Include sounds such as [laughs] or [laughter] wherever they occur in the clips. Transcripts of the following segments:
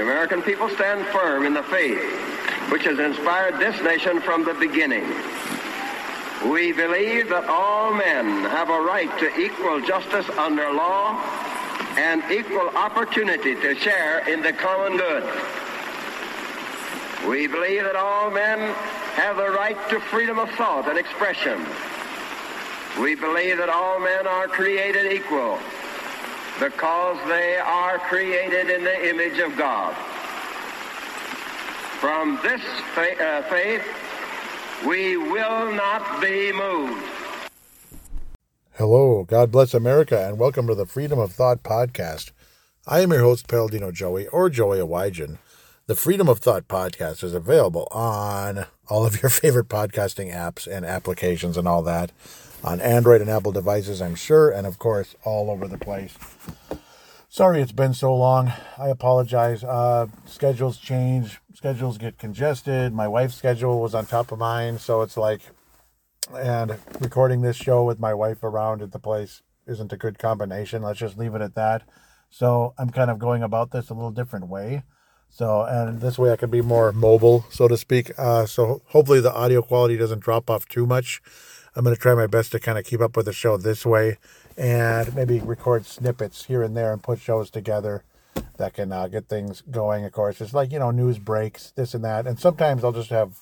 the American people stand firm in the faith which has inspired this nation from the beginning. We believe that all men have a right to equal justice under law and equal opportunity to share in the common good. We believe that all men have the right to freedom of thought and expression. We believe that all men are created equal because they are created in the image of God. From this fa- uh, faith, we will not be moved. Hello, God bless America, and welcome to the Freedom of Thought podcast. I am your host, Paladino Joey, or Joey Awajan. The Freedom of Thought podcast is available on all of your [laughs] favorite podcasting apps and applications and all that, on Android and Apple devices, I'm sure, and of course, all over the place. Sorry it's been so long. I apologize. Uh, schedules change, schedules get congested. My wife's schedule was on top of mine, so it's like, and recording this show with my wife around at the place isn't a good combination. Let's just leave it at that. So I'm kind of going about this a little different way. So, and this way I can be more mobile, so to speak. Uh, so hopefully the audio quality doesn't drop off too much. I'm going to try my best to kind of keep up with the show this way and maybe record snippets here and there and put shows together that can uh, get things going. Of course, it's like, you know, news breaks, this and that. And sometimes I'll just have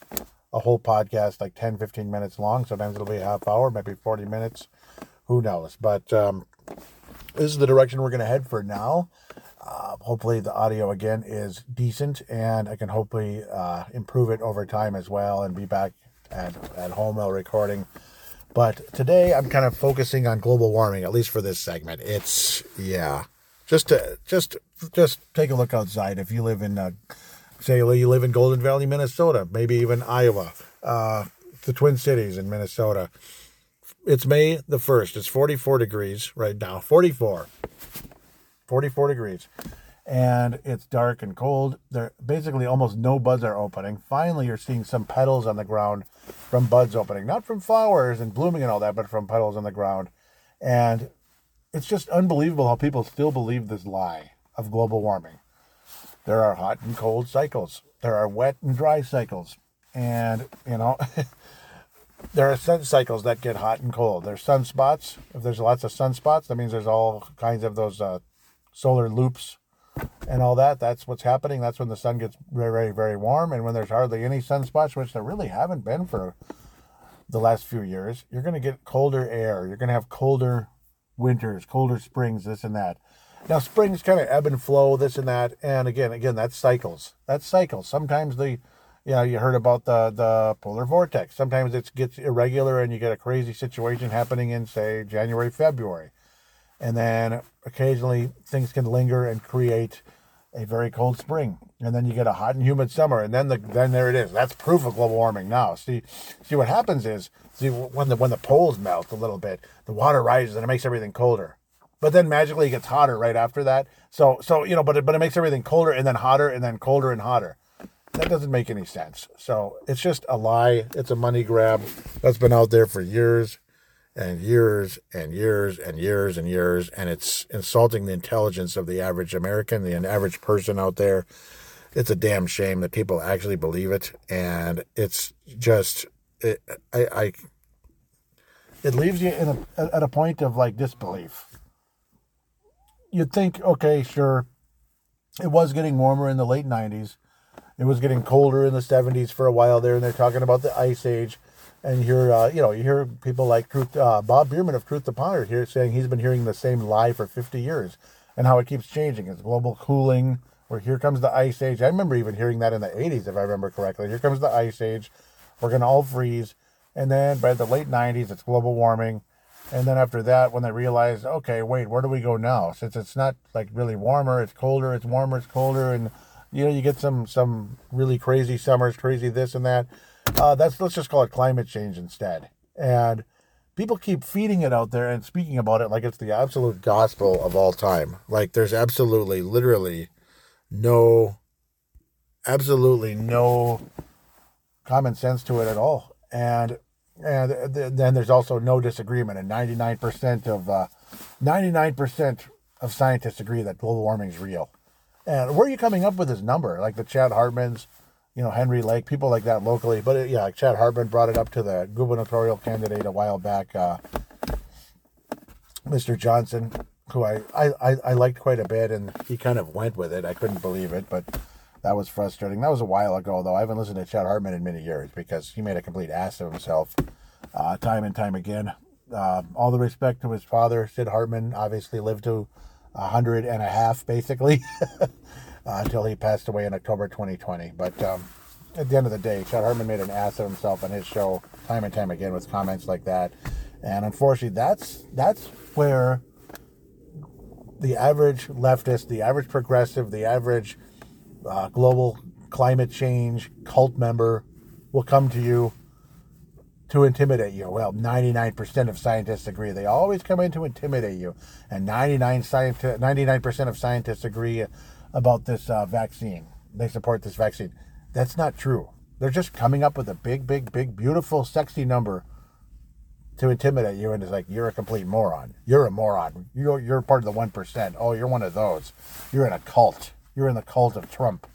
a whole podcast like 10, 15 minutes long. Sometimes it'll be a half hour, maybe 40 minutes. Who knows? But um, this is the direction we're going to head for now. Uh, hopefully, the audio again is decent, and I can hopefully uh, improve it over time as well and be back at, at home while recording but today I'm kind of focusing on global warming, at least for this segment. It's yeah, just to just just take a look outside. If you live in, uh, say, you live in Golden Valley, Minnesota, maybe even Iowa, uh, the Twin Cities in Minnesota. It's May the first. It's 44 degrees right now. 44. 44 degrees and it's dark and cold. There basically almost no buds are opening. Finally, you're seeing some petals on the ground from buds opening, not from flowers and blooming and all that, but from petals on the ground. And it's just unbelievable how people still believe this lie of global warming. There are hot and cold cycles. There are wet and dry cycles. And, you know, [laughs] there are sun cycles that get hot and cold. There's sunspots. If there's lots of sunspots, that means there's all kinds of those uh, solar loops and all that. That's what's happening. That's when the sun gets very, very, warm. And when there's hardly any sunspots, which there really haven't been for the last few years, you're going to get colder air. You're going to have colder winters, colder springs, this and that. Now, springs kind of ebb and flow, this and that. And again, again, that's cycles. That's cycles. Sometimes the, you know, you heard about the the polar vortex. Sometimes it gets irregular and you get a crazy situation happening in, say, January, February and then occasionally things can linger and create a very cold spring. And then you get a hot and humid summer and then the then there it is. That's proof of global warming. Now see see what happens is see when the when the poles melt a little bit the water rises and it makes everything colder. But then magically it gets hotter right after that. So so you know but it, but it makes everything colder and then hotter and then colder and hotter. That doesn't make any sense. So it's just a lie. It's a money grab that's been out there for years and years and years and years and years, and it's insulting the intelligence of the average American, the average person out there. It's a damn shame that people actually believe it, and it's just it, I, I it leaves you in a, at a point of like disbelief. You'd think, okay, sure, it was getting warmer in the late '90s. It was getting colder in the '70s for a while there, and they're talking about the ice age and you hear uh, you know you hear people like Truth uh, Bob Bierman of Truth to Ponder here saying he's been hearing the same lie for 50 years and how it keeps changing. It's global cooling, or here comes the ice age. I remember even hearing that in the 80s, if I remember correctly. Here comes the ice age. We're gonna all freeze, and then by the late 90s, it's global warming. And then after that, when they realize, okay, wait, where do we go now? Since it's not like really warmer, it's colder, it's warmer, it's colder, and you know, you get some some really crazy summers, crazy this and that. Uh, that's let's just call it climate change instead. And people keep feeding it out there and speaking about it like it's the absolute gospel of all time. Like there's absolutely, literally, no, absolutely no common sense to it at all. And and then there's also no disagreement. And 99% of uh, 99% of scientists agree that global warming is real. And where are you coming up with this number? Like the Chad Hartmans, you know, Henry Lake, people like that locally. But it, yeah, Chad Hartman brought it up to the gubernatorial candidate a while back, uh, Mr. Johnson, who I, I, I liked quite a bit, and he kind of went with it. I couldn't believe it, but that was frustrating. That was a while ago, though. I haven't listened to Chad Hartman in many years because he made a complete ass of himself uh, time and time again. Uh, all the respect to his father, Sid Hartman, obviously lived to a hundred and a half, basically, [laughs] uh, until he passed away in October 2020. But um, at the end of the day, Chad Hartman made an ass of himself on his show time and time again with comments like that. And unfortunately, that's that's where the average leftist, the average progressive, the average uh, global climate change cult member will come to you to intimidate you. Well, 99% of scientists agree. They always come in to intimidate you. And 99 scienti- 99% of scientists agree about this uh, vaccine. They support this vaccine. That's not true. They're just coming up with a big, big, big, beautiful, sexy number to intimidate you. And it's like, you're a complete moron. You're a moron. You're, you're part of the 1%. Oh, you're one of those. You're in a cult. You're in the cult of Trump.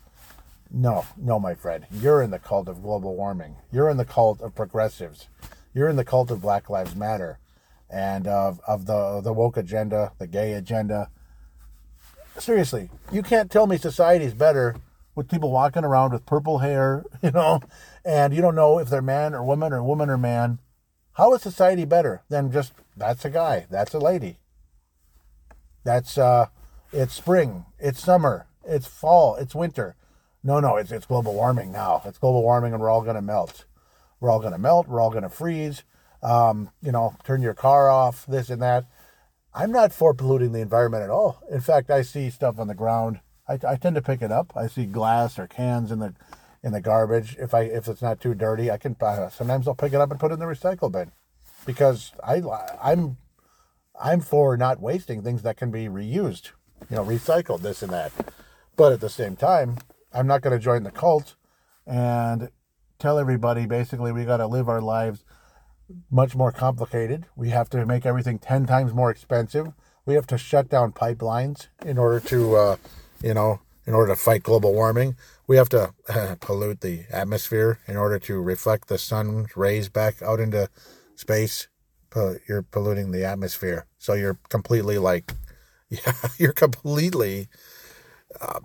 No, no, my friend. You're in the cult of global warming. You're in the cult of progressives. You're in the cult of Black Lives Matter and of, of the, the woke agenda, the gay agenda. Seriously, you can't tell me society's better with people walking around with purple hair, [laughs] you know, and you don't know if they're man or woman or woman or man. How is society better than just that's a guy, that's a lady? That's uh it's spring, it's summer, it's fall, it's winter no, no, it's, it's global warming now. It's global warming and we're all going to melt. We're all going to melt. We're all going to freeze. Um, you know, turn your car off, this and that. I'm not for polluting the environment at all. In fact, I see stuff on the ground. I, I tend to pick it up. I see glass or cans in the in the garbage. If I if it's not too dirty, I can uh, sometimes I'll pick it up and put it in the recycle bin because I I'm I'm for not wasting things that can be reused, you know, recycled this and that. But at the same time, I'm not going to join the cult and tell everybody basically we got to live our lives much more complicated. We have to make everything 10 times more expensive. We have to shut down pipelines in order to, uh, you know, in order to fight global warming. We have to uh, [laughs] pollute the atmosphere in order to reflect the sun's rays back out into space. You're polluting the atmosphere. So you're completely like, [laughs] yeah, you're completely uh,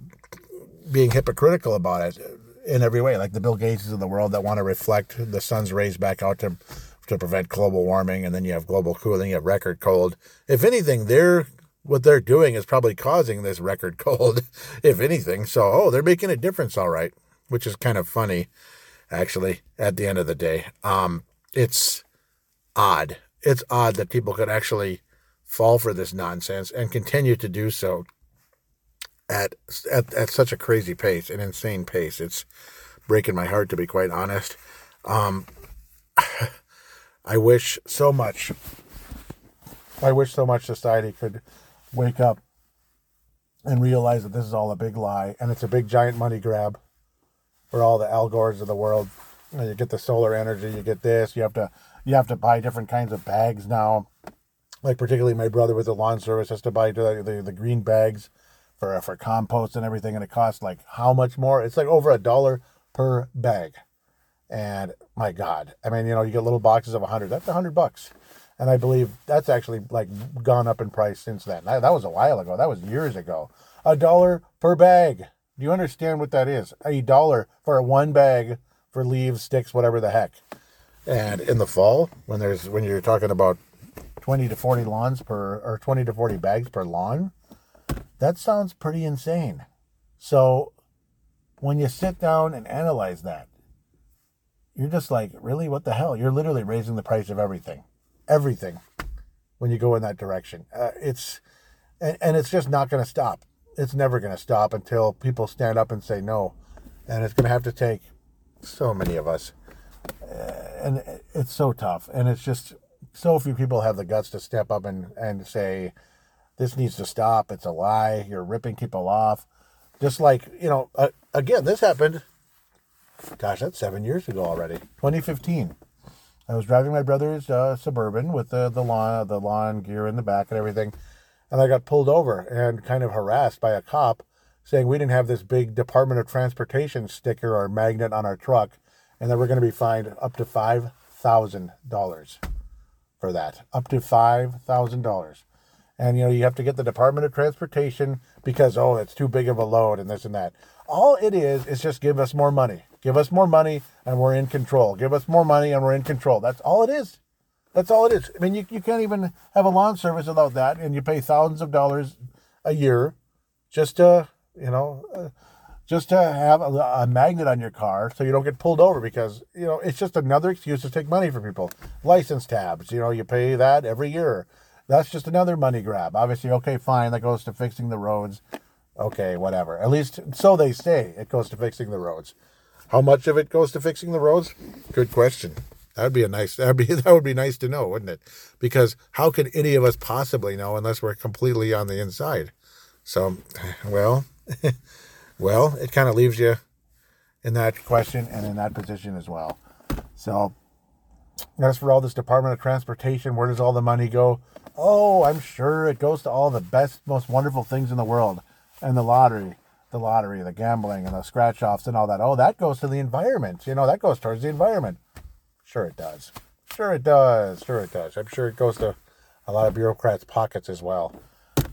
being hypocritical about it in every way, like the Bill Gateses of the world that want to reflect the sun's rays back out to to prevent global warming, and then you have global cooling, you have record cold. If anything, they're what they're doing is probably causing this record cold, [laughs] if anything. So, oh, they're making a difference, all right, which is kind of funny, actually. At the end of the day, um, it's odd. It's odd that people could actually fall for this nonsense and continue to do so at, at at such a crazy pace, an insane pace. It's breaking my heart to be quite honest. Um, [laughs] I wish so much. I wish so much society could wake up and realize that this is all a big lie and it's a big giant money grab for all the Al Gores of the world. You, know, you get the solar energy, you get this. You have to you have to buy different kinds of bags now. Like particularly my brother with the lawn service has to buy the, the, the green bags for for compost and everything, and it costs like how much more? It's like over a dollar per bag. And my God, I mean, you know, you get little boxes of a hundred. That's a hundred bucks, and I believe that's actually like gone up in price since then. That, that was a while ago. That was years ago. A dollar per bag. Do you understand what that is? A dollar for one bag for leaves, sticks, whatever the heck. And in the fall, when there's when you're talking about twenty to forty lawns per or twenty to forty bags per lawn, that sounds pretty insane. So when you sit down and analyze that, you're just like, really? What the hell? You're literally raising the price of everything. Everything when you go in that direction. Uh, it's and, and it's just not going to stop. It's never going to stop until people stand up and say no. And it's going to have to take so many of us. Uh, and it's so tough. And it's just so few people have the guts to step up and, and say, this needs to stop. It's a lie. You're ripping people off. Just like, you know, uh, again, this happened, gosh, that's seven years ago already, 2015. I was driving my brother's uh, Suburban with the, the, lawn, the lawn gear in the back and everything. And I got pulled over and kind of harassed by a cop saying we didn't have this big Department of Transportation sticker or magnet on our truck and that we're going to be fined up to $5,000 for that. Up to $5,000. And, you know, you have to get the Department of Transportation because, oh, it's too big of a load and this and that. All it is, is just give us more money. Give us more money and we're in control. Give us more money and we're in control. That's all it is. That's all it is. I mean, you, you can't even have a lawn service without that, and you pay thousands of dollars a year just to, you know, uh, just to have a, a, magnet on your car so you don't get pulled over because, you know, it's just another excuse to take money from people. License tabs, you know, you pay that every year. That's just another money grab. Obviously, okay, fine, that goes to fixing the roads. Okay, whatever. At least so they say it goes to fixing the roads. How much of it goes to fixing the roads? Good question. That'd be a nice. That'd be [laughs] that would be nice to know, wouldn't it? Because how could any of us possibly know unless we're completely on the inside? So, [laughs] well, [laughs] well, it kind of leaves you in that question and in that position as well. So, as for all this Department of Transportation, where does all the money go? Oh, I'm sure it goes to all the best, most wonderful things in the world, and the lottery, the lottery, the gambling, and the scratch offs, and all that. Oh, that goes to the environment. You know, that goes towards the environment. Sure it does. Sure it does. Sure it does. I'm sure it goes to a lot of bureaucrats' pockets as well.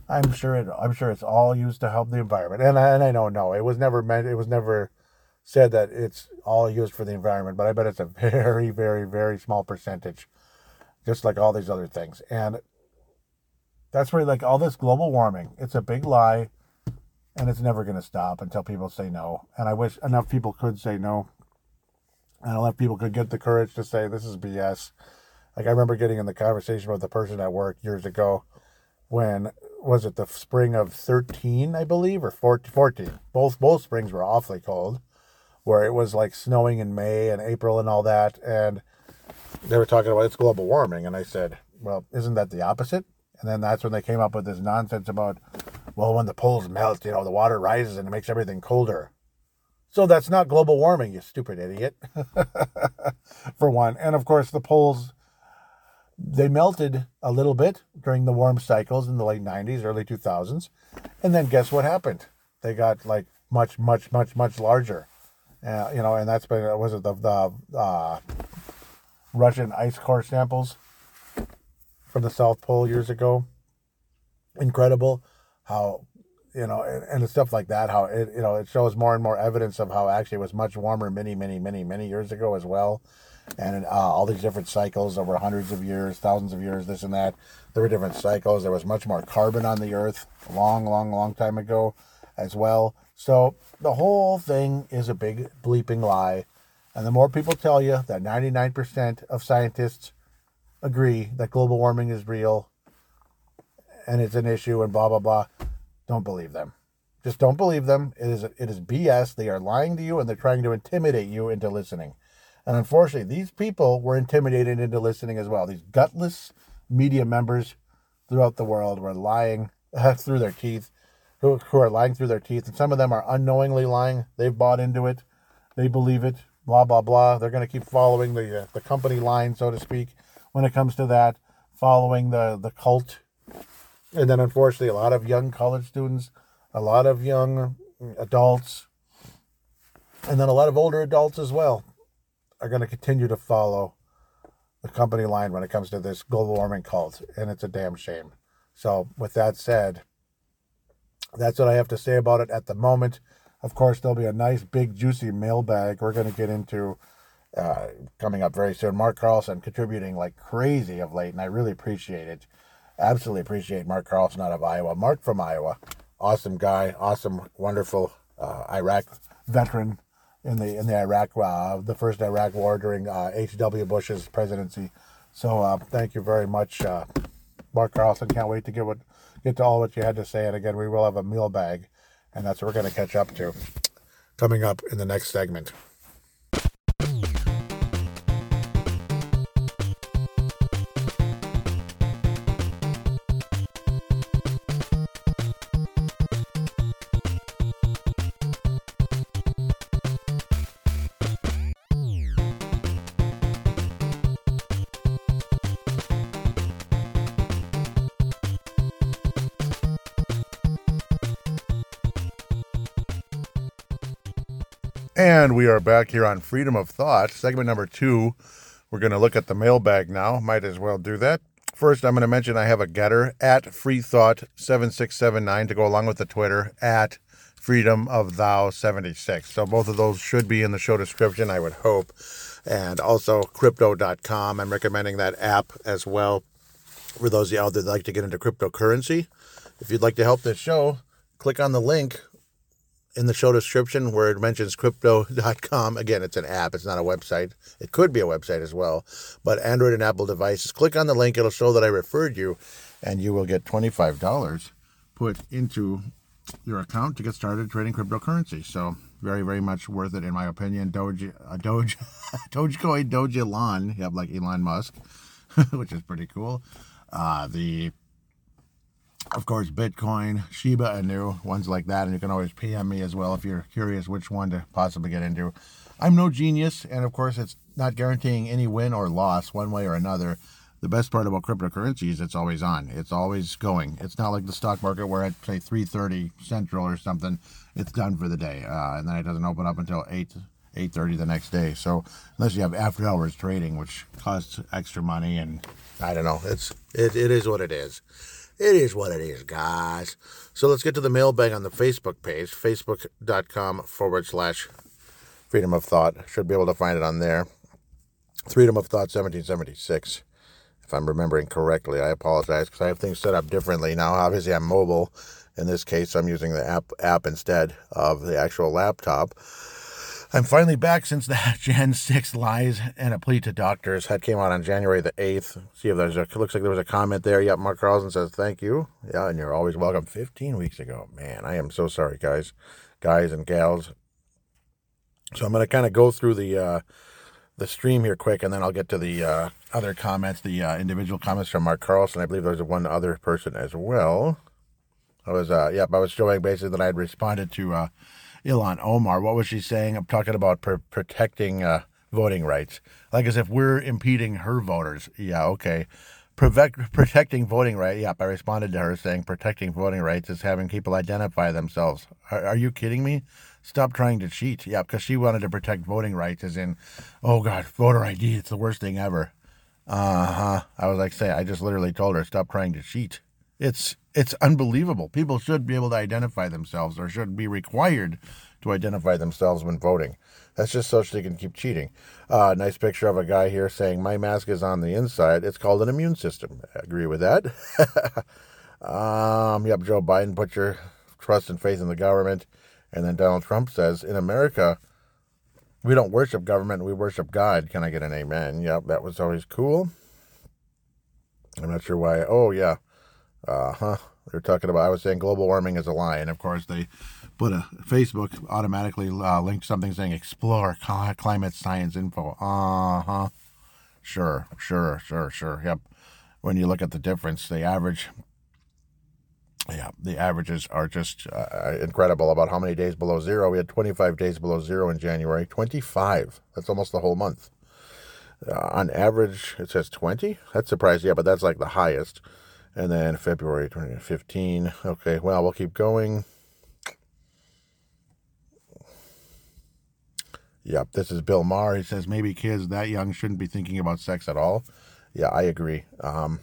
I'm sure it. I'm sure it's all used to help the environment. And I, and I know no, it was never meant. It was never said that it's all used for the environment. But I bet it's a [laughs] very, very, very small percentage, just like all these other things. And that's where like all this global warming. It's a big lie, and it's never going to stop until people say no. And I wish enough people could say no and love people could get the courage to say this is BS. Like I remember getting in the conversation with the person at work years ago when was it the spring of 13 I believe or 14 both both springs were awfully cold where it was like snowing in May and April and all that and they were talking about it's global warming and I said well isn't that the opposite and then that's when they came up with this nonsense about well when the poles melt you know the water rises and it makes everything colder so that's not global warming, you stupid idiot. [laughs] For one. And of course, the poles, they melted a little bit during the warm cycles in the late 90s, early 2000s. And then guess what happened? They got like much, much, much, much larger. Uh, you know, and that's been, was it the, the uh, Russian ice core samples from the South Pole years ago? Incredible how you know, and, and stuff like that. How it, you know, it shows more and more evidence of how actually it was much warmer many, many, many, many years ago as well. And uh, all these different cycles over hundreds of years, thousands of years, this and that. There were different cycles. There was much more carbon on the Earth long, long, long time ago as well. So the whole thing is a big bleeping lie. And the more people tell you that 99% of scientists agree that global warming is real and it's an issue and blah, blah, blah, don't believe them. Just don't believe them. It is it is BS. They are lying to you and they're trying to intimidate you into listening. And unfortunately, these people were intimidated into listening as well. These gutless media members throughout the world were lying through their teeth, who, who are lying through their teeth. And some of them are unknowingly lying. They've bought into it. They believe it. Blah, blah, blah. They're going to keep following the, uh, the company line, so to speak, when it comes to that, following the, the cult and then, unfortunately, a lot of young college students, a lot of young adults, and then a lot of older adults as well are going to continue to follow the company line when it comes to this global warming cult. And it's a damn shame. So, with that said, that's what I have to say about it at the moment. Of course, there'll be a nice, big, juicy mailbag we're going to get into uh, coming up very soon. Mark Carlson contributing like crazy of late, and I really appreciate it absolutely appreciate Mark Carlson out of Iowa. Mark from Iowa, awesome guy, awesome, wonderful uh, Iraq veteran in the in the Iraq uh, the first Iraq war during H. Uh. Bush's presidency. So uh, thank you very much, uh, Mark Carlson. Can't wait to get what get to all what you had to say. And again, we will have a meal bag, and that's what we're going to catch up to coming up in the next segment. And we are back here on Freedom of Thought, segment number two. We're going to look at the mailbag now. Might as well do that. First, I'm going to mention I have a GETTR at Free Thought 7679 to go along with the Twitter at Freedom of Thou 76. So both of those should be in the show description, I would hope. And also crypto.com. I'm recommending that app as well for those of you out there that like to get into cryptocurrency. If you'd like to help this show, click on the link in the show description where it mentions crypto.com. Again, it's an app, it's not a website. It could be a website as well. But Android and Apple devices, click on the link, it'll show that I referred you, and you will get $25 put into your account to get started trading cryptocurrency. So, very, very much worth it, in my opinion. Doge, uh, Doge, [laughs] Dogecoin, Doge Elon, you have like Elon Musk, [laughs] which is pretty cool. Uh, the of course, Bitcoin, Shiba Inu, ones like that. And you can always PM me as well if you're curious which one to possibly get into. I'm no genius, and of course, it's not guaranteeing any win or loss one way or another. The best part about cryptocurrency is it's always on. It's always going. It's not like the stock market where at say 3:30 Central or something, it's done for the day, uh, and then it doesn't open up until 8 8:30 the next day. So unless you have after hours trading, which costs extra money, and I don't know, it's it, it is what it is. It is what it is, guys. So let's get to the mailbag on the Facebook page, facebook.com forward slash freedom of thought. Should be able to find it on there. Freedom of Thought 1776, if I'm remembering correctly. I apologize because I have things set up differently now. Obviously, I'm mobile. In this case, I'm using the app app instead of the actual laptop. I'm finally back since that [laughs] Jan 6 Lies and a Plea to Doctors had came out on January the 8th. See if there's a, looks like there was a comment there. Yep, Mark Carlson says, thank you. Yeah, and you're always welcome. 15 weeks ago. Man, I am so sorry, guys, guys and gals. So I'm going to kind of go through the, uh, the stream here quick, and then I'll get to the uh, other comments, the uh, individual comments from Mark Carlson. I believe there's one other person as well. I was, uh, yep, I was showing basically that I had responded to, uh, Ilhan Omar. What was she saying? I'm talking about pr- protecting uh, voting rights. Like as if we're impeding her voters. Yeah, okay. Protect, protecting voting rights. Yep, I responded to her saying protecting voting rights is having people identify themselves. Are, are you kidding me? Stop trying to cheat. Yeah, because she wanted to protect voting rights, as in, oh God, voter ID, it's the worst thing ever. Uh huh. I was like, say, I just literally told her, stop trying to cheat. It's it's unbelievable. People should be able to identify themselves or should be required to identify themselves when voting. That's just so they can keep cheating. Uh, nice picture of a guy here saying, My mask is on the inside. It's called an immune system. I agree with that. [laughs] um, yep, Joe Biden, put your trust and faith in the government. And then Donald Trump says, In America, we don't worship government, we worship God. Can I get an amen? Yep, that was always cool. I'm not sure why. Oh, yeah. Uh huh. They're talking about. I was saying global warming is a lie, and of course they put a Facebook automatically uh, linked something saying explore climate science info. Uh huh. Sure, sure, sure, sure. Yep. When you look at the difference, the average. Yeah, the averages are just uh, incredible about how many days below zero. We had 25 days below zero in January. 25. That's almost the whole month. Uh, on average, it says 20. That's surprising. Yeah, but that's like the highest. And then February 2015. Okay, well, we'll keep going. Yep, this is Bill Maher. He says maybe kids that young shouldn't be thinking about sex at all. Yeah, I agree. Um,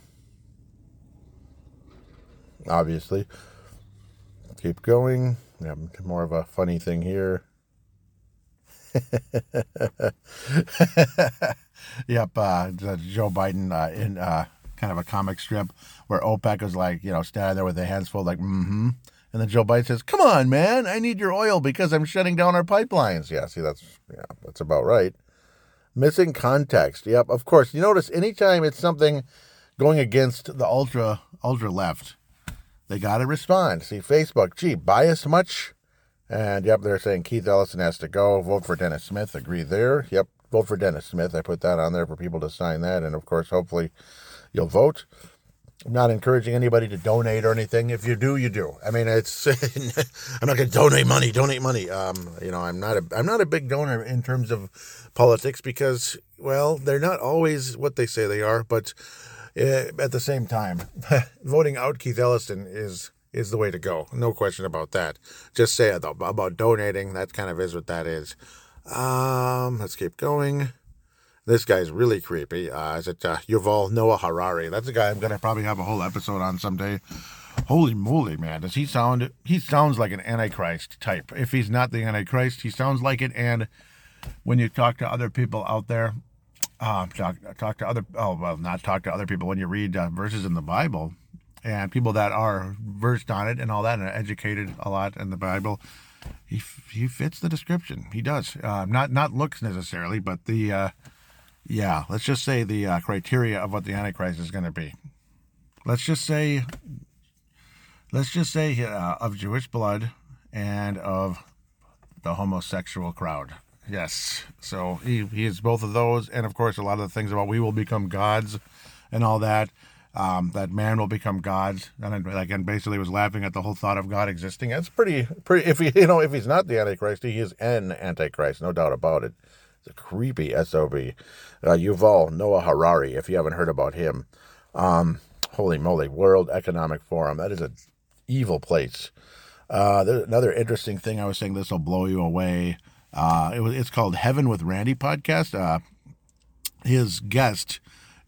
obviously. Keep going. Yeah, more of a funny thing here. [laughs] yep, uh, Joe Biden uh, in uh, kind of a comic strip where OPEC was like, you know, standing there with their hands full, like, mm-hmm. And then Joe Biden says, "Come on, man, I need your oil because I'm shutting down our pipelines." Yeah, see, that's yeah, that's about right. Missing context. Yep, of course. You notice anytime it's something going against the ultra ultra left, they got to respond. See, Facebook, gee, bias much? And yep, they're saying Keith Ellison has to go. Vote for Dennis Smith. Agree there. Yep, vote for Dennis Smith. I put that on there for people to sign that, and of course, hopefully, you'll vote. I'm not encouraging anybody to donate or anything. If you do, you do. I mean, it's [laughs] I'm not going to donate money. Donate money. Um, you know, I'm not a I'm not a big donor in terms of politics because, well, they're not always what they say they are. But uh, at the same time, [laughs] voting out Keith Ellison is is the way to go. No question about that. Just say about donating. That kind of is what that is. Um, let's keep going. This guy's really creepy. Uh, is it uh, Yuval Noah Harari? That's a guy I'm gonna probably have a whole episode on someday. Holy moly, man! Does he sound? He sounds like an Antichrist type. If he's not the Antichrist, he sounds like it. And when you talk to other people out there, uh, talk talk to other oh well, not talk to other people. When you read uh, verses in the Bible, and people that are versed on it and all that, and educated a lot in the Bible, he he fits the description. He does. Uh, not not looks necessarily, but the uh, yeah, let's just say the uh, criteria of what the Antichrist is going to be. Let's just say, let's just say uh, of Jewish blood and of the homosexual crowd. Yes, so he, he is both of those, and of course, a lot of the things about we will become gods and all that. Um, that man will become gods, and again, basically, was laughing at the whole thought of God existing. It's pretty, pretty. If he, you know, if he's not the Antichrist, he is an Antichrist, no doubt about it. A creepy SOB. Uh, Yuval Noah Harari, if you haven't heard about him. Um, holy moly, World Economic Forum. That is an evil place. Uh, another interesting thing I was saying, this will blow you away. Uh, it was, it's called Heaven with Randy podcast. Uh, his guest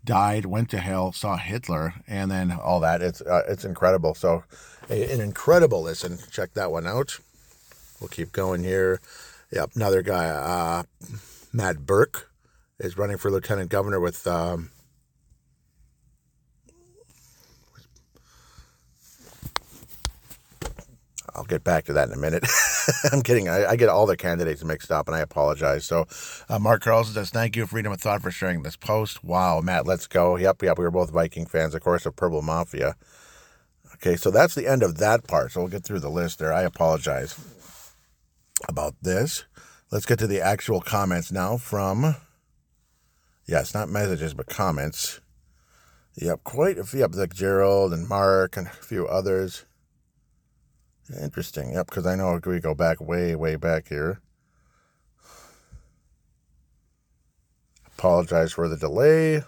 died, went to hell, saw Hitler, and then all that. It's uh, it's incredible. So, a, an incredible listen. Check that one out. We'll keep going here. Yep, another guy. Matt Birk is running for lieutenant governor with. Um, I'll get back to that in a minute. [laughs] I'm kidding. I, I, get all the candidates mixed up, and I apologize. So, uh, Mark Carlson says, "Thank you, Freedom of Thought, for sharing this post." Wow, Matt, let's go. Yep, yep. We were both Viking fans, of course, of Purple Mafia. Okay, so that's the end of that part. So we'll get through the list there. I apologize about this. Let's get to the actual comments now from, it's not messages, but comments. Yep, quite a few. Yep, like Gerald and Mark and a few others. Interesting. Yep, because I know we go back way, way back here. Apologize for the delay,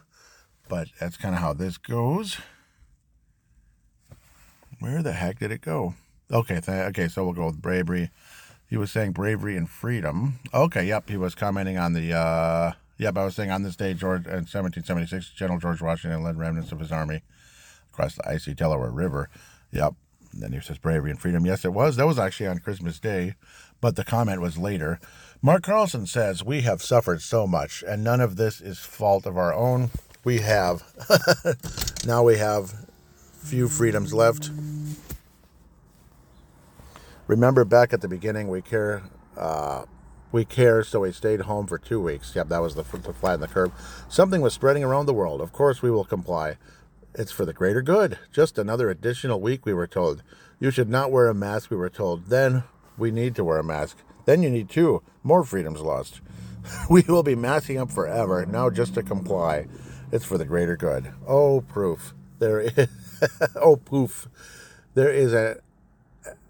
but that's kind of how this goes. Where the heck did it go? Okay, th- okay, so we'll go with bravery. He was saying bravery and freedom. Okay, yep. He was commenting on the. Uh, yep, I was saying on this day, George in 1776, General George Washington led remnants of his army across the icy Delaware River. Yep. And then he says bravery and freedom. Yes, it was. That was actually on Christmas Day, but the comment was later. Mark Carlson says we have suffered so much, and none of this is fault of our own. We have. [laughs] now we have few freedoms left remember back at the beginning, we care, uh, we care, so we stayed home for two weeks. Yep, that was the, the in the curb. Something was spreading around the world. Of course, we will comply. It's for the greater good. Just another additional week, we were told. You should not wear a mask, we were told. Then we need to wear a mask. Then you need two. More freedoms lost. [laughs] we will be masking up forever, now just to comply. It's for the greater good. Oh, proof. There is. [laughs] oh, poof. There is a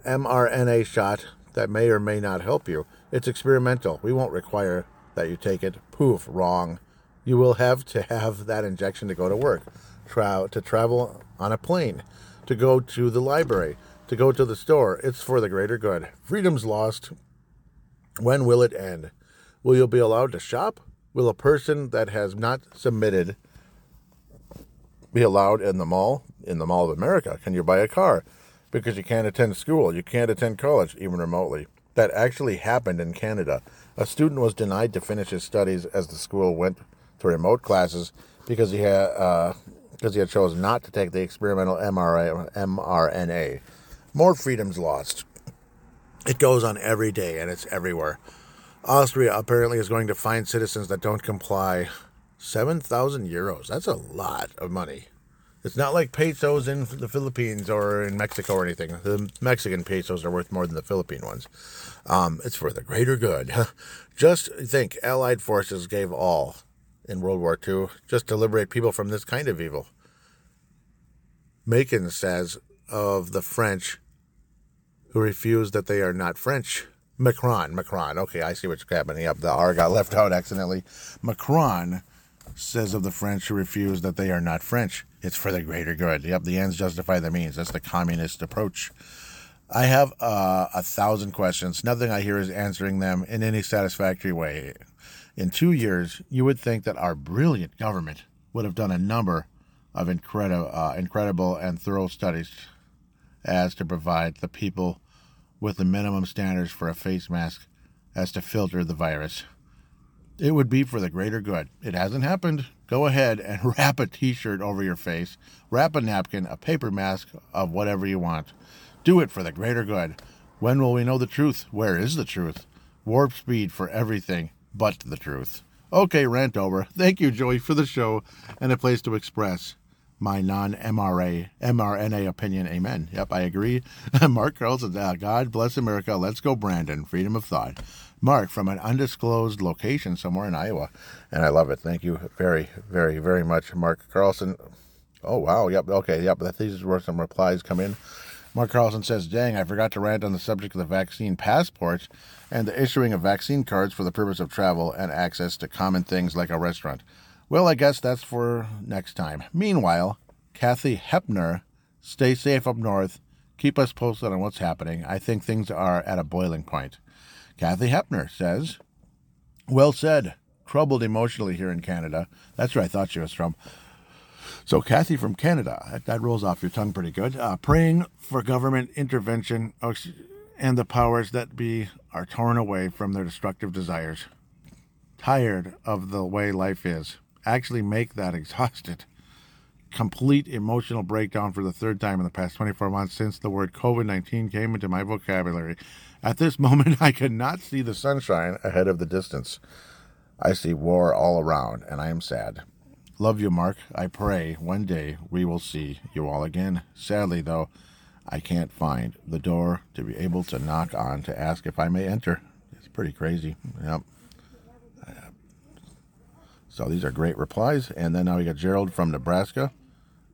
mRNA shot that may or may not help you. It's experimental. We won't require that you take it. Poof, wrong. You will have to have that injection to go to work, tra- to travel on a plane, to go to the library, to go to the store. It's for the greater good. Freedom's lost. When will it end? Will you be allowed to shop? Will a person that has not submitted be allowed in the mall? In the Mall of America? Can you buy a car? Because you can't attend school, you can't attend college, even remotely. That actually happened in Canada. A student was denied to finish his studies as the school went to remote classes because he had uh, because he had chosen not to take the experimental MRA, mRNA. More freedoms lost. It goes on every day and it's everywhere. Austria apparently is going to fine citizens that don't comply 7,000 euros. That's a lot of money. It's not like pesos in the Philippines or in Mexico or anything. The Mexican pesos are worth more than the Philippine ones. Um, it's for the greater good. [laughs] just think, Allied forces gave all in World War II just to liberate people from this kind of evil. Macon says of the French who refuse that they are not French. Macron, Macron. Okay, I see what's happening. Up the R got left out accidentally. Macron says of the French who refuse that they are not French. It's for the greater good. Yep, the ends justify the means. That's the communist approach. I have uh, a thousand questions. Nothing I hear is answering them in any satisfactory way. In two years, you would think that our brilliant government would have done a number of incredible, uh, incredible and thorough studies as to provide the people with the minimum standards for a face mask as to filter the virus. It would be for the greater good. It hasn't happened. Go ahead and [laughs] wrap a t shirt over your face, wrap a napkin, a paper mask of whatever you want. Do it for the greater good. When will we know the truth? Where is the truth? Warp speed for everything but the truth. Okay, rant over. Thank you, Joey, for the show and a place to express my non MRA, mRNA opinion. Amen. Yep, I agree. [laughs] Mark Carlson, uh, God bless America. Let's go, Brandon. Freedom of thought. Mark from an undisclosed location somewhere in Iowa. And I love it. Thank you very, very, very much, Mark Carlson. Oh, wow. Yep. Okay. Yep. These were some replies come in. Mark Carlson says, Dang, I forgot to rant on the subject of the vaccine passports and the issuing of vaccine cards for the purpose of travel and access to common things like a restaurant. Well, I guess that's for next time. Meanwhile, Kathy Hepner, stay safe up north. Keep us posted on what's happening. I think things are at a boiling point. Kathy Hepner says, Well said. Troubled emotionally here in Canada. That's where I thought she was from. So, Kathy from Canada, that, that rolls off your tongue pretty good. Uh, praying for government intervention oh, and the powers that be are torn away from their destructive desires. Tired of the way life is actually make that [laughs] exhausted. Complete emotional breakdown for the third time in the past 24 months since the word COVID 19 came into my vocabulary. At this [laughs] moment, I cannot see the sunshine ahead of the distance. I see war all around, and I am sad. Love you, Mark. I pray one day we will see you all again. Sadly, though, I can't find the door to be able to knock on to ask if I may enter. It's pretty crazy. Yep. Uh, so these are great replies. And then now we got Gerald from Nebraska.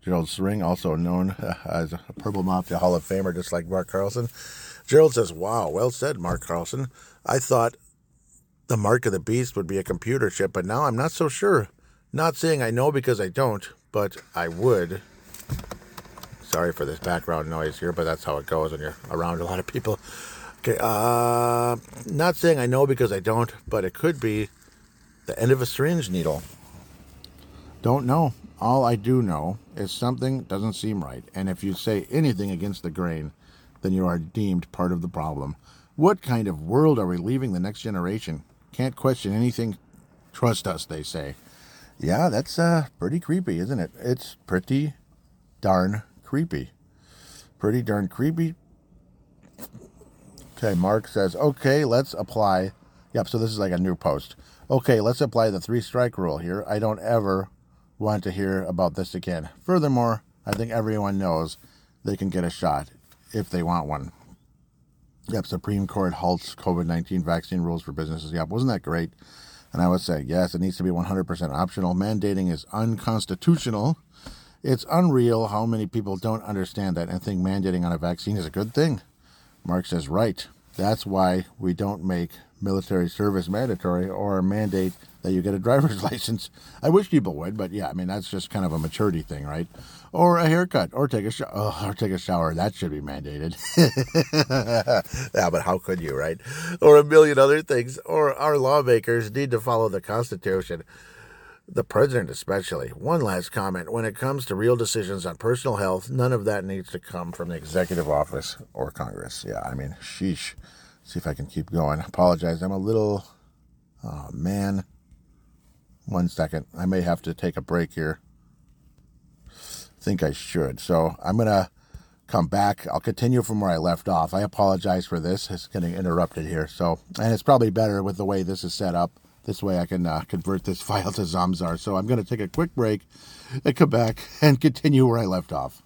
Gerald Sring, also known [laughs] as a Purple Mafia Hall of Famer, just like Mark Carlson. Gerald says, Wow, well said, Mark Carlson. I thought the mark of the beast would be a computer chip, but now I'm not so sure. Not saying I know because I don't, but I would. Sorry for this background noise here, but that's how it goes when you're around a lot of people. Okay, uh, not saying I know because I don't, but it could be the end of a syringe needle. Don't know. All I do know is something doesn't seem right, and if you say anything against the grain, then you are deemed part of the problem. What kind of world are we leaving the next generation? Can't question anything. Trust us, they say. Yeah, that's uh, pretty creepy, isn't it? It's pretty darn creepy. Pretty darn creepy. Okay, Mark says, okay, let's apply. Yep, so this is like a new post. Okay, let's apply the three strike rule here. I don't ever want to hear about this again. Furthermore, I think everyone knows they can get a shot if they want one. Yep, Supreme Court halts COVID 19 vaccine rules for businesses. Yep, wasn't that great? And I would say, yes, it needs to be 100% optional. Mandating is unconstitutional. It's unreal how many people don't understand that and think mandating on a vaccine is a good thing. Mark says, right. That's why we don't make military service mandatory or mandate that you get a driver's [laughs] license. I wish people would, but yeah, I mean that's just kind of a maturity thing, right? Or a haircut, or take a shower, or take a shower. That should be mandated. [laughs] yeah, but how could you, right? Or a million other things. Or our lawmakers need to follow the Constitution. The president, especially. One last comment. When it comes to real decisions on personal health, none of that needs to come from the executive office or Congress. Yeah, I mean, sheesh. See if I can keep going. Apologize. I'm a little. Oh, man. One second. I may have to take a break here. Think I should. So I'm going to come back. I'll continue from where I left off. I apologize for this. It's getting interrupted here. So, and it's probably better with the way this is set up. This way I can uh, convert this [laughs] file to Zamzar. So I'm going to take a quick break and come back and continue where I left off.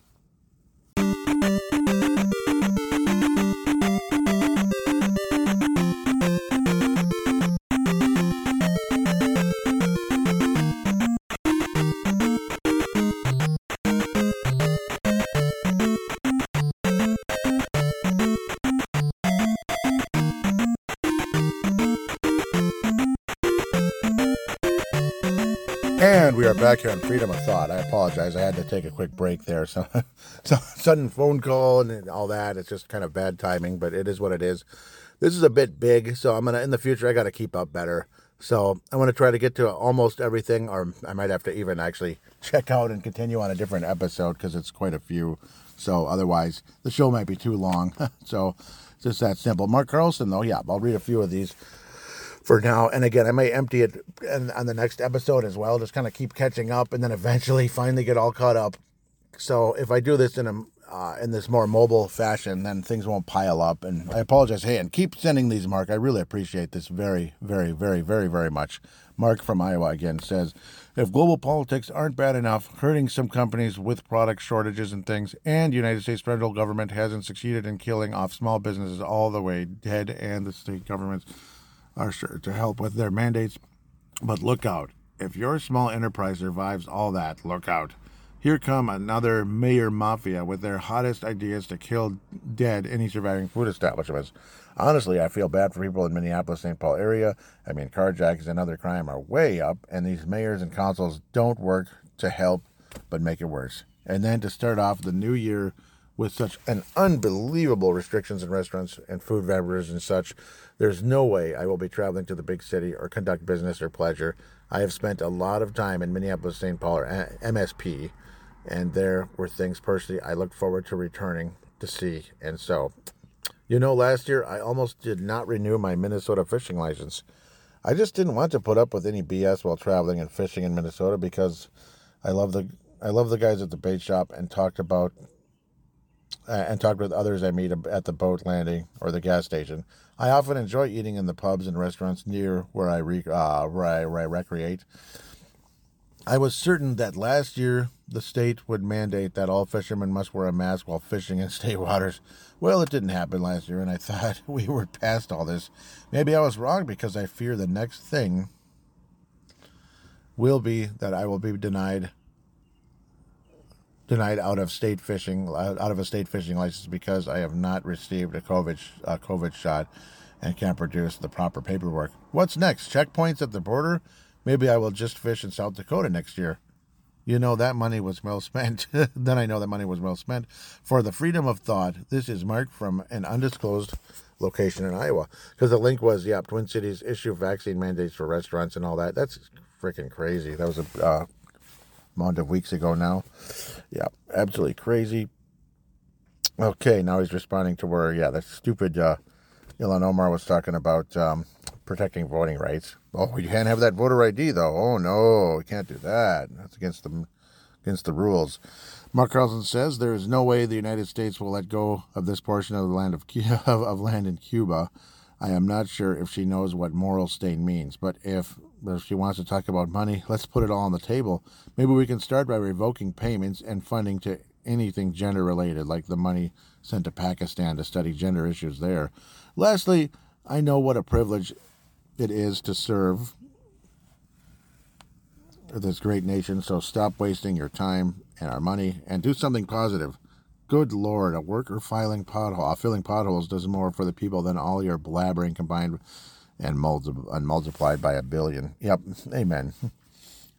Back here on Freedom of Thought. I apologize. I had to take a quick break there. [laughs] So, so sudden phone call and all that. It's just kind of bad timing, but it is what it is. This is a bit big, so I'm gonna in the future I got to keep up better. So I want to try to get to almost everything, or I might have to even actually check out and continue on a different episode because it's quite a few. So otherwise, the show might be too long. [laughs] so just that simple. Mark Carlson, though, yeah, I'll read a few of these for now. And again, I may empty it on the next episode as well. Just kind of keep catching up, and then eventually [laughs] finally get all caught up. So if I do this in a uh, in this more mobile fashion, then things won't pile up. And I apologize. Hey, and keep sending these, Mark. I really appreciate this very, very, very, very, very much. Mark from Iowa again says, if global politics aren't bad enough, hurting some companies with product shortages and things, and United States federal government hasn't succeeded in killing off small businesses all the way dead, and the state governments are sure to help with their mandates. But look out. If your small enterprise survives all that, look out. Here come another mayor mafia with their hottest ideas to kill dead any surviving food establishments. Honestly, I feel bad for people in Minneapolis, St. Paul area. I mean, carjackings and other crime are way up, and these mayors and councils don't work to help but make it worse. And then to start off the new year with such an unbelievable restrictions in restaurants and food vendors and such, there's no way I will be traveling to the big city or conduct business or pleasure. I have spent a lot of time in Minneapolis, St. Paul, or MSP, and there were things personally I looked forward to returning to see. And so, you know, last year I almost did not renew my Minnesota fishing license. I just didn't want to put up with any BS while traveling and fishing in Minnesota because I love the I love the guys at the bait shop and talked about and talked with others I meet at the boat landing or the gas station. I often enjoy eating in the pubs and restaurants near where I re, uh, where I, where I recreate. I was certain that last year the state would mandate that all fishermen must wear a mask while fishing in [laughs] state waters. Well, it didn't happen last year, and I [laughs] thought we were past all this. Maybe I was wrong because I fear the next thing will be that I will be denied denied out of state fishing out of a state fishing license because I have not received a COVID a COVID shot and can't produce the proper paperwork. What's next? Checkpoints at the border? Maybe I will just fish in South Dakota next year. You know, that money was well spent. [laughs] then I know that money was well spent. For the freedom of thought, this is Mark from an undisclosed location in Iowa. Because the link was, yeah, Twin Cities issue vaccine mandates for restaurants and all that. That's freaking crazy. That was a uh, amount of weeks ago now. Yeah, absolutely crazy. Okay, now he's responding to where, yeah, that stupid uh, Ilhan Omar was talking about um, protecting voting rights. Oh, you can't have that voter ID though. Oh no, you can't do that. That's against the against the rules. Mark Carlson says there is no way the United States will let go of this portion of the land of, [laughs] of, of land in Cuba. I am not sure if she knows what moral stain means, but if if she wants to talk about money, let's put it all on the table. Maybe we can start by revoking payments and funding to anything gender related, like the money sent to Pakistan to study gender issues there. Lastly, I know what a privilege it is to serve this great nation. So stop wasting your time and our money and do something positive. Good Lord, a worker filing pothole, filling potholes does more for the people than all your blabbering combined and, multi- and multiplied by a billion. Yep, amen.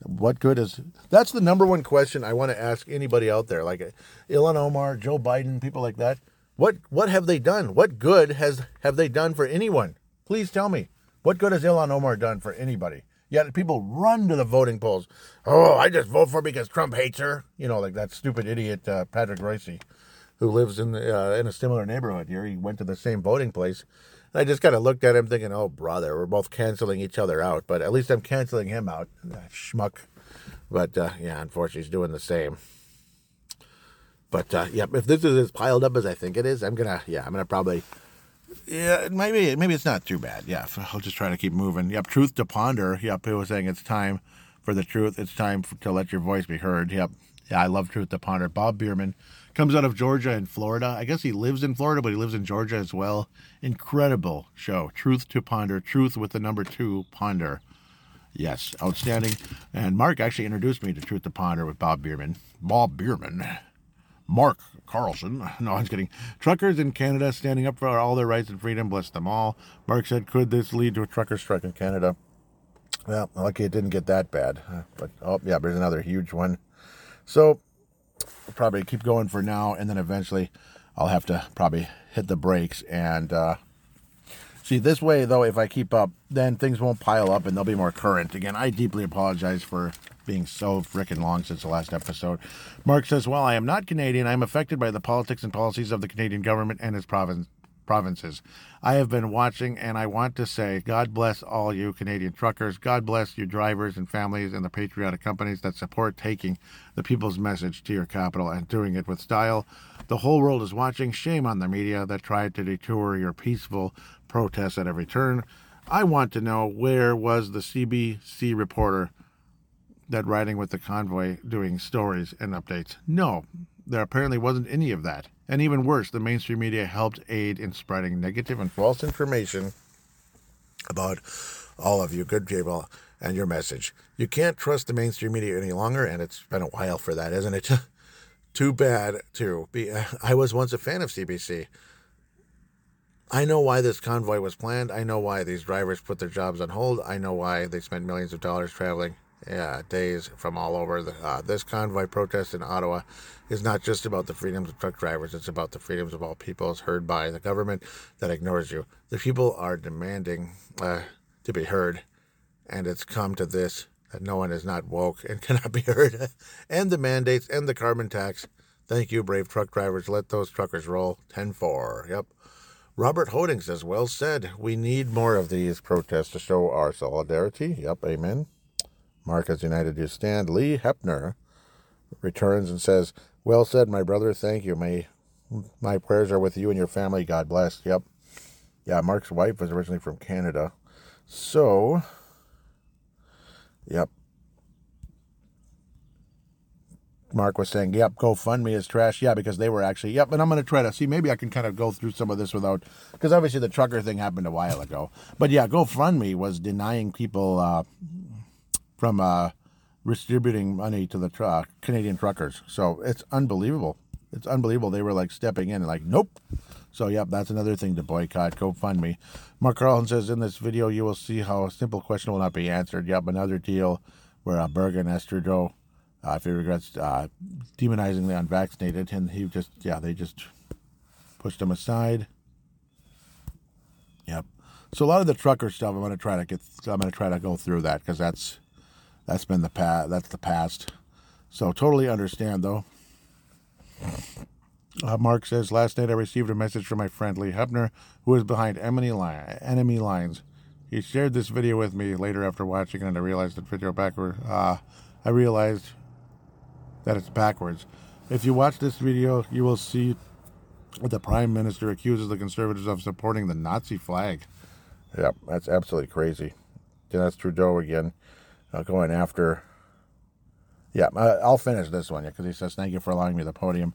What good is that's the number one question I want to ask anybody out there, like Ilhan Omar, Joe Biden, people like that. What what have they done? What good has have they done for anyone? Please tell me. What good has Ilhan Omar done for anybody? Yet people run to the voting polls. Oh, I just vote for because Trump hates her. You know, like that stupid idiot uh, Patrick Royce, who lives in the, uh, in a similar neighborhood here. He went to the same voting place. And I just kind of looked at him thinking, oh, brother, we're both canceling each other out. But at least I'm canceling him out. That schmuck. But uh, yeah, unfortunately, he's doing the same. But uh, yeah, if this is as piled up as I think it is, I'm gonna yeah, I'm gonna probably yeah, maybe maybe it's not too bad. Yeah, I'll just try to keep moving. Yep, truth to ponder. Yep, people saying it's time for the truth. It's time to let your voice be heard. Yep, yeah, I love truth to ponder. Bob Bierman comes out of Georgia and Florida. I guess he lives in Florida, but he lives in Georgia as well. Incredible show. Truth to ponder. Truth with the number two ponder. Yes, outstanding. And Mark actually introduced me to Truth to Ponder with Bob Bierman. Bob Bierman. Mark Carlson. [laughs] No, I'm kidding. Truckers in Canada standing up for all their rights and freedom. Bless them all. Mark said, could this lead to a trucker strike in Canada? Well, lucky it didn't get that bad. But, oh, yeah, there's another huge one. So, probably keep going for now, and then eventually I'll have to probably hit the brakes. And uh, see, this way, though, if I keep up, then things won't pile up and they'll be more current. Again, I deeply apologize for being so freaking long since the last episode. Mark says, Well, I am not Canadian. I am affected by the politics and policies of the Canadian government and its province provinces. I have been watching, and I want to say, God bless all you Canadian truckers. God bless you drivers and families and the patriotic companies that support taking the people's message to your capital and doing it with style. The whole world is watching. Shame on the media that tried to detour your peaceful protests at every turn. I want to know where was the CBC reporter that riding with the convoy doing stories and updates? No, there apparently wasn't any of that. And even worse, the mainstream media helped aid in spreading negative and false information about all of you good people and your message. You can't trust the mainstream media any longer, and it's been a while for that, isn't it? [laughs] Too bad, too. Be, I was once a fan of CBC. I know why this convoy was planned. I know why these drivers put their jobs on hold. I know why they spent millions of dollars traveling yeah, days from all over. The, uh, this convoy protest in Ottawa is not just about the freedoms of truck drivers, it's about the freedoms of all peoples heard by the government that ignores you. The people are demanding uh, to be heard, and it's come to this that no one is not woke and [laughs] cannot be heard. and the mandates and the carbon tax. Thank you, brave truck drivers. Let those truckers roll. 10 4. Yep. Robert Hoding says, Well said. We need more of these protests to show our solidarity. Yep. Amen. Mark united you stand. Lee Hepner returns and says, Well said, my brother. Thank you. May my prayers are with you and your family. God bless. Yep. Yeah, Mark's wife was originally from Canada. So, yep. Mark was saying, yep, GoFundMe is trash. Yeah, because they were actually, yep. And I'm going to try to see, maybe I can kind of go through some of this without, because obviously the trucker thing happened a while ago. But yeah, GoFundMe was denying people uh, from uh, distributing money to the truck Canadian truckers. So it's unbelievable. It's unbelievable. They were like stepping in and like, nope. So yep, that's another thing to boycott. GoFundMe. Mark Carlson says in this video you will see how a simple question will not be answered. Yep, another deal where uh, Bergen Trudeau uh, if he regrets uh, demonizing the unvaccinated, and he just yeah they just pushed him aside. Yep. So a lot of the trucker stuff, I'm to try to get. I'm to try to go through that because that's that's been the past. That's the past. So totally understand though. Uh, Mark says last night I received a message from my friend Lee Hepner, who is behind enemy, enemy lines. He shared this video with me later after watching it, and I realized that video backward. Uh, I realized that it's backwards. If you watch this video, you will see the prime minister accuses the conservatives of supporting the Nazi flag. Yep, that's absolutely crazy. Yeah, that's Trudeau again uh, going after. Yeah, I'll finish this one because he says, Thank you for allowing me the podium.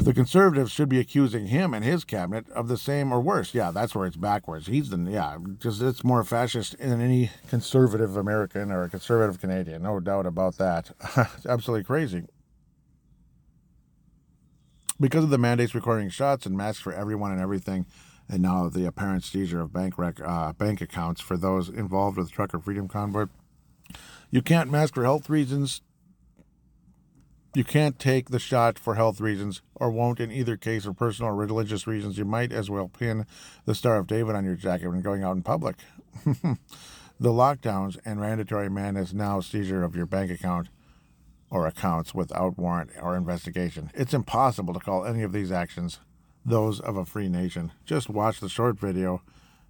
The conservatives should be accusing him and his cabinet of the same or worse. Yeah, that's where it's backwards. He's the, yeah, because it's more fascist than any conservative American or a conservative Canadian. No doubt about that. it's [laughs] absolutely crazy. Because of the mandates requiring shots and masks for everyone and everything, and now the apparent seizure of bank rec- uh, bank accounts for those involved with the Trucker Freedom Convoy. You can't mask for health reasons. You can't take the shot for health reasons, or won't in either case for personal or religious reasons. You might as well pin the Star of David on your jacket when going out in public. [laughs] the lockdowns and mandatory man is now seizure of your bank account or accounts without warrant or investigation. It's impossible to call any of these actions those of a free nation. Just watch the short video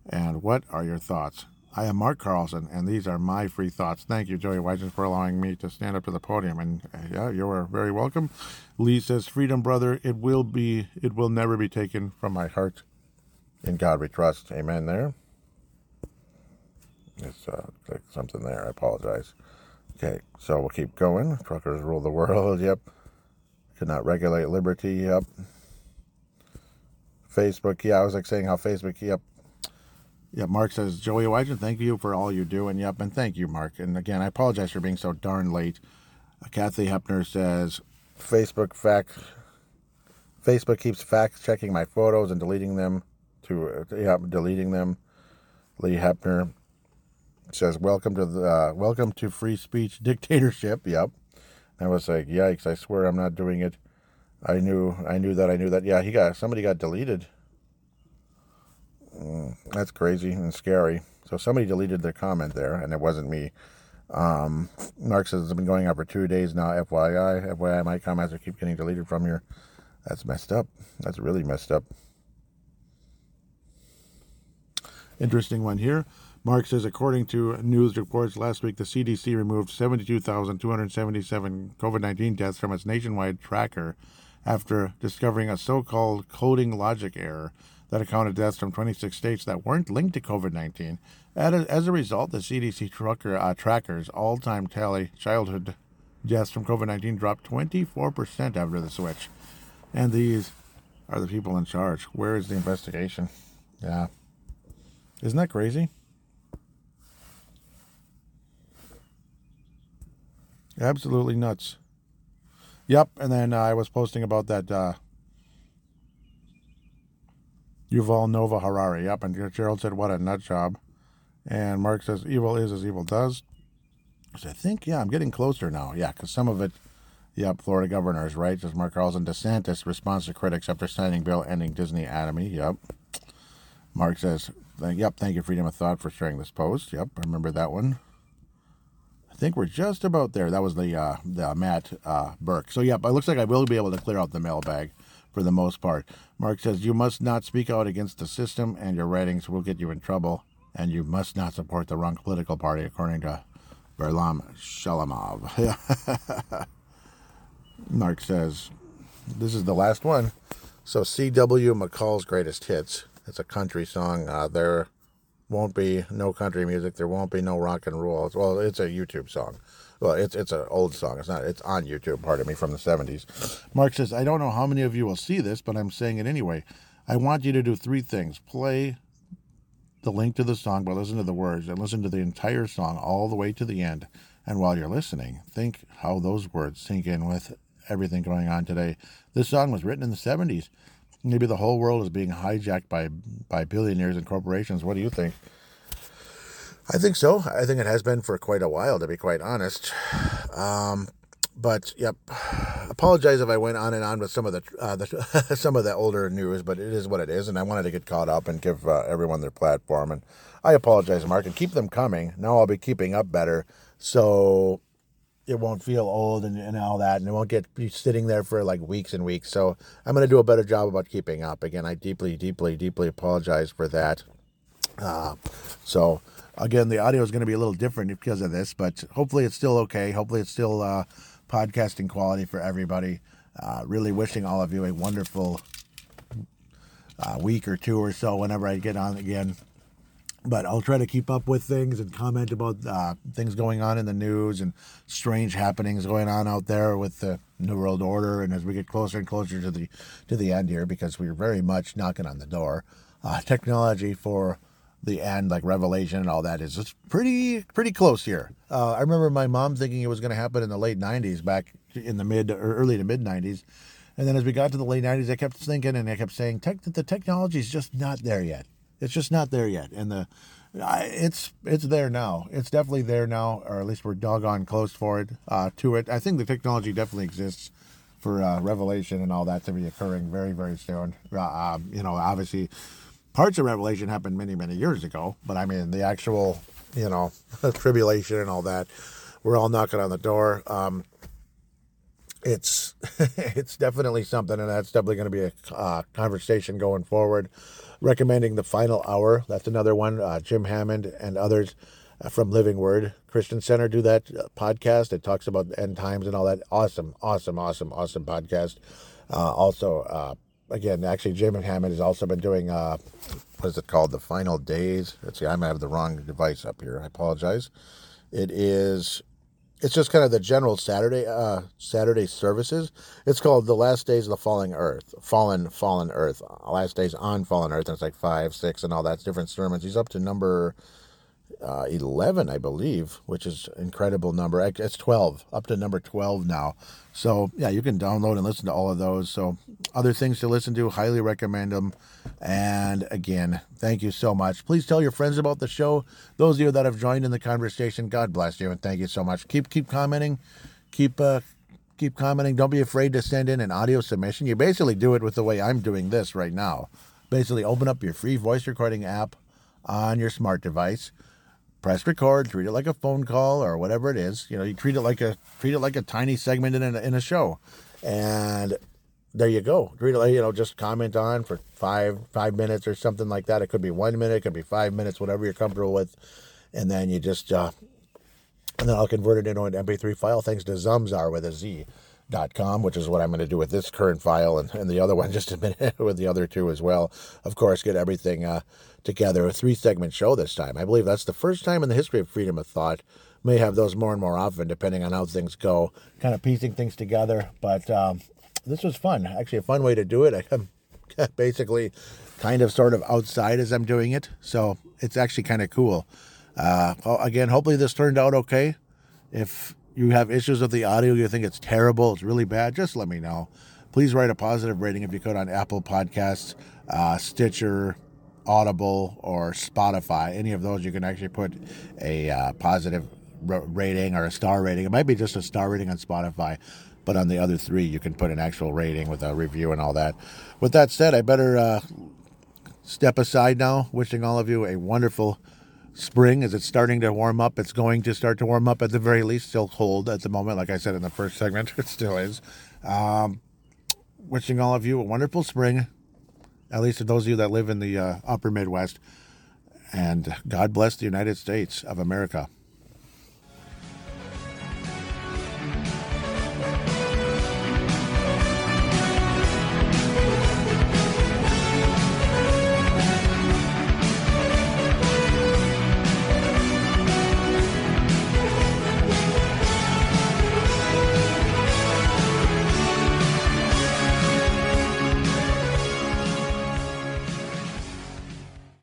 and what are your thoughts? I am Mark Carlson, and these are my free thoughts. Thank you, Joey Wygen, for allowing me to stand up to the podium. And uh, yeah, you are very welcome. Lee says, "Freedom, brother. It will be. It will never be taken from my heart. In God we trust." Amen. There. It's uh, like something there. I apologize. Okay, so we'll keep going. Truckers rule the world. [laughs] Yep. Could not regulate liberty. Yep. Facebook. Yeah, I was like saying how Facebook. Yep. Yeah, Mark says, Joey Wygen, thank you for all you do. And yep, and thank you, Mark. And again, I apologize for being so darn late. Uh, Kathy Hepner says, Facebook fact. Facebook keeps fact checking my photos and deleting them to, uh, yeah, deleting them. Lee Hepner. says, "Welcome to the uh, welcome to free speech dictatorship." Yep. I was like, "Yikes! I swear I'm not doing it." I knew, I knew that, I knew that. Yeah, he got somebody got deleted. Mm, that's crazy and scary. So somebody deleted their comment there, and it wasn't me. Um, Mark says it's been going on for two days now. FYI, FYI, my comments are keep getting deleted from here. That's messed up. That's really messed up. Interesting one here. Mark says, according to news reports last week, the CDC removed 72,277 COVID 19 deaths from its nationwide tracker after discovering a so called coding logic error that accounted deaths from 26 states that weren't linked to COVID 19. As a result, the CDC trucker, uh, tracker's all time tally childhood deaths from COVID 19 dropped 24% after the switch. And these are the people in charge. Where is the investigation? Yeah. Isn't that crazy? Absolutely nuts. Yep, and then uh, I was posting about that uh, Yuval Noah Harari. Yep, and Gerald said, "What a nut job," and Mark says, "Evil is as evil does." So I think, yeah, I'm getting closer now. Yeah, because some of it, yep, Florida governors, right? Just Mark Carlson DeSantis responds to critics after signing bill ending Disney Academy. Yep. Mark says, "Yep, thank you, Freedom of Thought, for sharing this post." Yep, I remember that one. I think we're just about there. That was the uh, the Matt uh, Birk. So yeah, but it looks like I will be able to clear out the mailbag for the most part. Mark says you must not speak out against the system, and your writings will get you in trouble. And you must not support the wrong political party, according to Varlam Shalamov. [laughs] Mark says this is the last one. So C.W. McCall's greatest hits. It's a country song. Uh, there won't be no country music. There won't be no rock and roll. Well, it's a YouTube song. Well, it's it's an old song. It's not. It's on YouTube. Pardon me, from the '70s. Mark says, "I don't know how many of you will see this, but I'm saying it anyway. I want you to do three things: play the link to the song, but listen to the words and listen to the entire song all the way to the end. And while you're listening, think how those words sink in with everything going on today. This song was written in the '70s." Maybe the whole world is being hijacked by by billionaires and corporations. What do you think? I think so. I think it has been for quite a while, to be quite honest. Um, but yep, apologize if I went on and on with some of the, uh, the [laughs] some of the older news, but it is what it is, and I wanted to get caught up and give uh, everyone their platform. And I apologize, Mark, and keep them coming. Now I'll be keeping up better, so it won't feel old and, and all that, and it won't get be sitting there for like weeks and weeks. So I'm going to do a better job about keeping up. Again, I deeply, deeply, deeply apologize for that. Uh, so again, the audio is going to be a little different because of this, but hopefully it's still okay. Hopefully it's still uh, podcasting quality for everybody. Uh, really wishing all of you a wonderful uh, week or two or so whenever I get on again but I'll try to keep up with things and comment about uh, things going on in the news and strange happenings going on out there with the New World Order. And as we get closer and closer to the to the end here, because we're very much knocking on the door, uh, [laughs] technology for the end, like Revelation and all that, is it's pretty pretty close here. Uh, I remember my mom thinking it was going to happen in the late '90s, back in the mid or early to mid '90s. And then as we got to the late 90s, I kept thinking and I kept saying, Tech, the technology is just not there yet. It's just not there yet, and the it's it's there now. It's definitely there now, or at least we're doggone close for it uh, to it. I think the technology definitely exists for uh, Revelation and all that to be occurring very very soon. Uh, um, you know, obviously, parts of Revelation happened many many years ago, but I mean the actual you know [laughs] tribulation and all that, we're all knocking on the door. Um, it's [laughs] it's definitely something, and that's definitely going to be a uh, conversation going forward recommending the final hour. That's another one. Uh, Jim Hammond and others uh, from Living Word Christian Center do that uh, podcast. It talks about end times and all that. Awesome, awesome, awesome, awesome podcast. Uh, also, uh, again, actually, Jim Hammond has also been doing what is it called? The Final Days. Let's see, I might have the wrong device up here. I apologize. It is it's just kind of the general Saturday uh, Saturday services. It's called the Last Days of the Falling Earth, Fallen Fallen Earth, Last Days on Fallen Earth, and it's like five, six, and all that different sermons. He's up to number uh, 11, I believe, which is incredible number. It's 12, up to number 12 now. So, yeah, you can download and listen to all of those. So, other things to listen to, highly recommend them. And again, thank you so much. Please tell your friends about the show. Those of you that have joined in the conversation, God bless you and thank you so much. Keep keep commenting. Keep uh, keep commenting. Don't be afraid to send in an audio submission. You basically do it with the way I'm doing this right now. Basically, open up your free voice recording app on your smart device. Press record, treat it like a phone call or whatever it is. You know, you treat it like a treat it like a tiny segment in a, in a show, and there you go. Treat it like you know, just comment on for five five minutes or something like that. It could be one minute, it could be five minutes, whatever you're comfortable with, and then you just uh, and then I'll convert it into an MP3 file thanks to Zamzar with a Z. Dot com, which is what I'm going to do with this current file and, and the other one [laughs] just a minute with the other two as well. Of course, get everything uh, together. A three segment show this time. I believe that's the first time in the history of Freedom of Thought. May have those more and more often, depending on how things go, kind of piecing things together. But um, this was fun. Actually, a fun way to do it. [laughs] I'm basically kind of sort of outside as I'm doing it. So it's actually kind of cool. Uh, again, hopefully this turned out okay. If you have issues with the audio, you think it's terrible, it's really bad, just let me know. Please write a positive rating if you could on Apple Podcasts, uh, Stitcher, Audible, or Spotify. Any of those, you can actually put a uh, positive rating or a star rating. It might be just a star rating on Spotify, but on the other three, you can put an actual rating with a review and all that. With that said, I better uh, step aside now, wishing all of you a wonderful spring as it's starting to warm up. It's going to start to warm up at the very least. Still cold at the moment, like I said in the first segment. [laughs] It still is. Um, wishing all of you a wonderful spring, at least to those of you that live in the uh, upper Midwest. And God bless the United States of America.